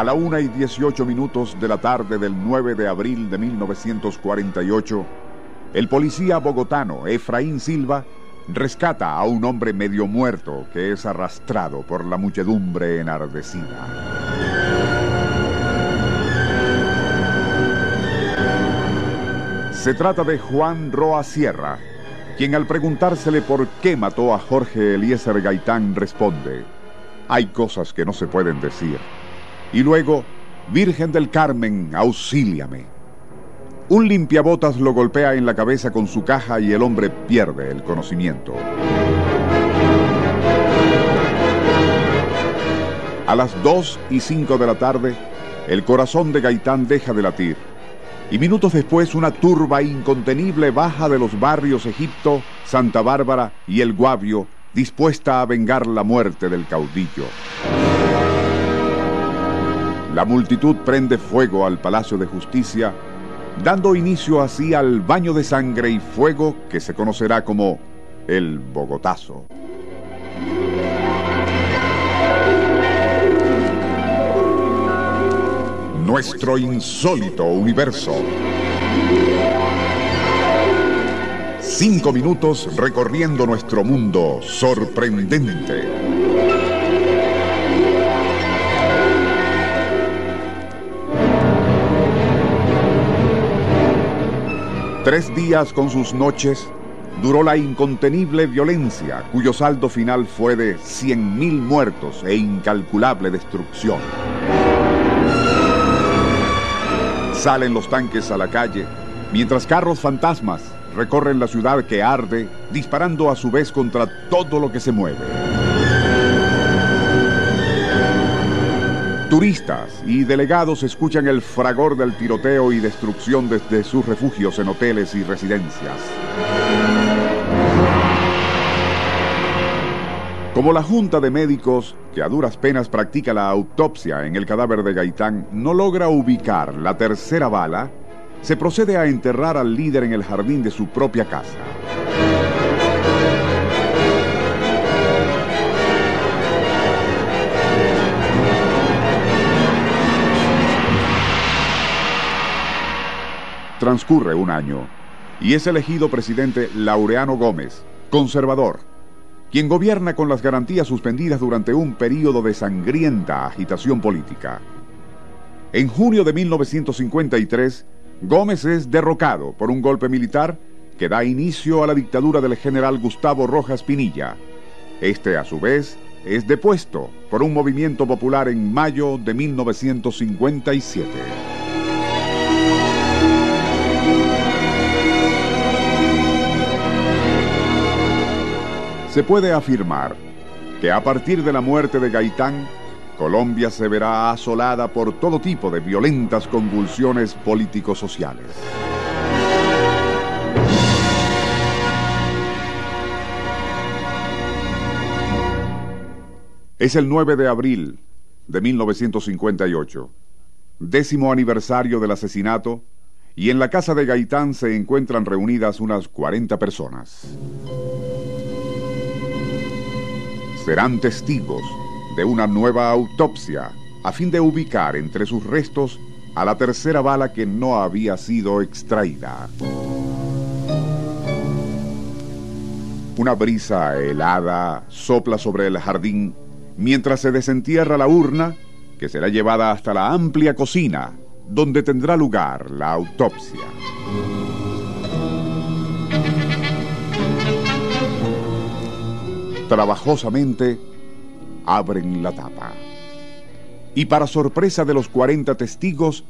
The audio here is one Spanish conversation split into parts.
A la una y 18 minutos de la tarde del 9 de abril de 1948, el policía bogotano Efraín Silva rescata a un hombre medio muerto que es arrastrado por la muchedumbre enardecida. Se trata de Juan Roa Sierra, quien al preguntársele por qué mató a Jorge Eliezer Gaitán responde, hay cosas que no se pueden decir. Y luego, Virgen del Carmen, auxíliame. Un limpiabotas lo golpea en la cabeza con su caja y el hombre pierde el conocimiento. A las 2 y 5 de la tarde, el corazón de Gaitán deja de latir. Y minutos después, una turba incontenible baja de los barrios Egipto, Santa Bárbara y El Guavio, dispuesta a vengar la muerte del caudillo. La multitud prende fuego al Palacio de Justicia, dando inicio así al baño de sangre y fuego que se conocerá como el Bogotazo. Nuestro insólito universo. Cinco minutos recorriendo nuestro mundo sorprendente. Tres días con sus noches duró la incontenible violencia cuyo saldo final fue de 100.000 muertos e incalculable destrucción. Salen los tanques a la calle, mientras carros fantasmas recorren la ciudad que arde, disparando a su vez contra todo lo que se mueve. Turistas y delegados escuchan el fragor del tiroteo y destrucción desde sus refugios en hoteles y residencias. Como la Junta de Médicos, que a duras penas practica la autopsia en el cadáver de Gaitán, no logra ubicar la tercera bala, se procede a enterrar al líder en el jardín de su propia casa. Transcurre un año y es elegido presidente Laureano Gómez, conservador, quien gobierna con las garantías suspendidas durante un período de sangrienta agitación política. En junio de 1953, Gómez es derrocado por un golpe militar que da inicio a la dictadura del general Gustavo Rojas Pinilla. Este, a su vez, es depuesto por un movimiento popular en mayo de 1957. Se puede afirmar que a partir de la muerte de Gaitán, Colombia se verá asolada por todo tipo de violentas convulsiones político-sociales. Es el 9 de abril de 1958, décimo aniversario del asesinato, y en la casa de Gaitán se encuentran reunidas unas 40 personas serán testigos de una nueva autopsia a fin de ubicar entre sus restos a la tercera bala que no había sido extraída. Una brisa helada sopla sobre el jardín mientras se desentierra la urna que será llevada hasta la amplia cocina donde tendrá lugar la autopsia. Trabajosamente abren la tapa. Y para sorpresa de los 40 testigos,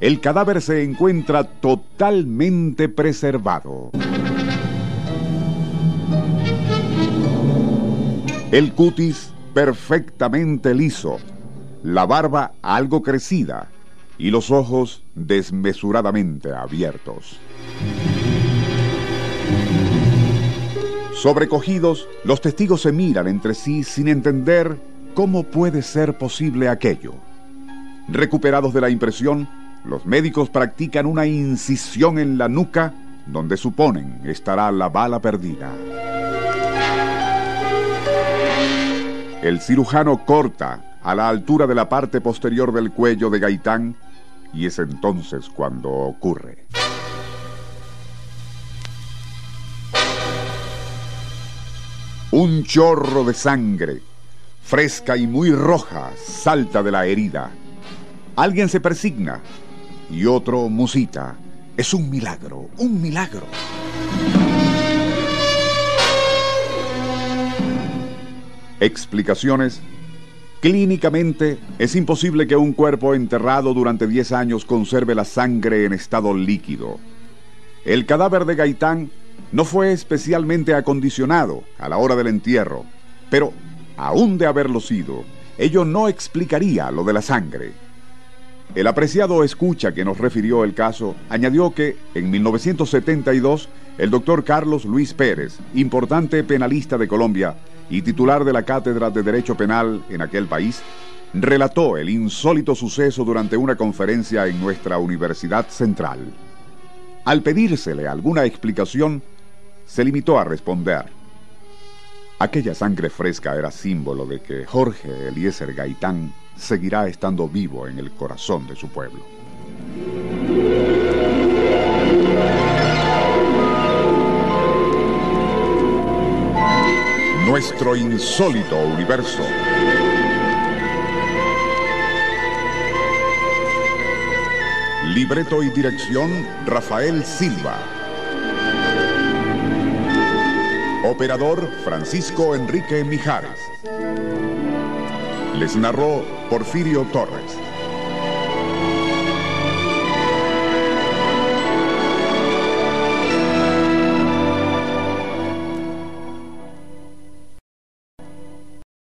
el cadáver se encuentra totalmente preservado. El cutis perfectamente liso, la barba algo crecida y los ojos desmesuradamente abiertos. Sobrecogidos, los testigos se miran entre sí sin entender cómo puede ser posible aquello. Recuperados de la impresión, los médicos practican una incisión en la nuca donde suponen estará la bala perdida. El cirujano corta, a la altura de la parte posterior del cuello de Gaitán y es entonces cuando ocurre. Un chorro de sangre, fresca y muy roja, salta de la herida. Alguien se persigna y otro musita. Es un milagro, un milagro. Explicaciones. Clínicamente, es imposible que un cuerpo enterrado durante 10 años conserve la sangre en estado líquido. El cadáver de Gaitán no fue especialmente acondicionado a la hora del entierro, pero aún de haberlo sido, ello no explicaría lo de la sangre. El apreciado escucha que nos refirió el caso añadió que en 1972 el doctor Carlos Luis Pérez, importante penalista de Colombia y titular de la Cátedra de Derecho Penal en aquel país, relató el insólito suceso durante una conferencia en nuestra Universidad Central. Al pedírsele alguna explicación, se limitó a responder. Aquella sangre fresca era símbolo de que Jorge Eliezer Gaitán seguirá estando vivo en el corazón de su pueblo. Nuestro insólito universo. Libreto y dirección Rafael Silva. Operador Francisco Enrique Mijares. Les narró Porfirio Torres.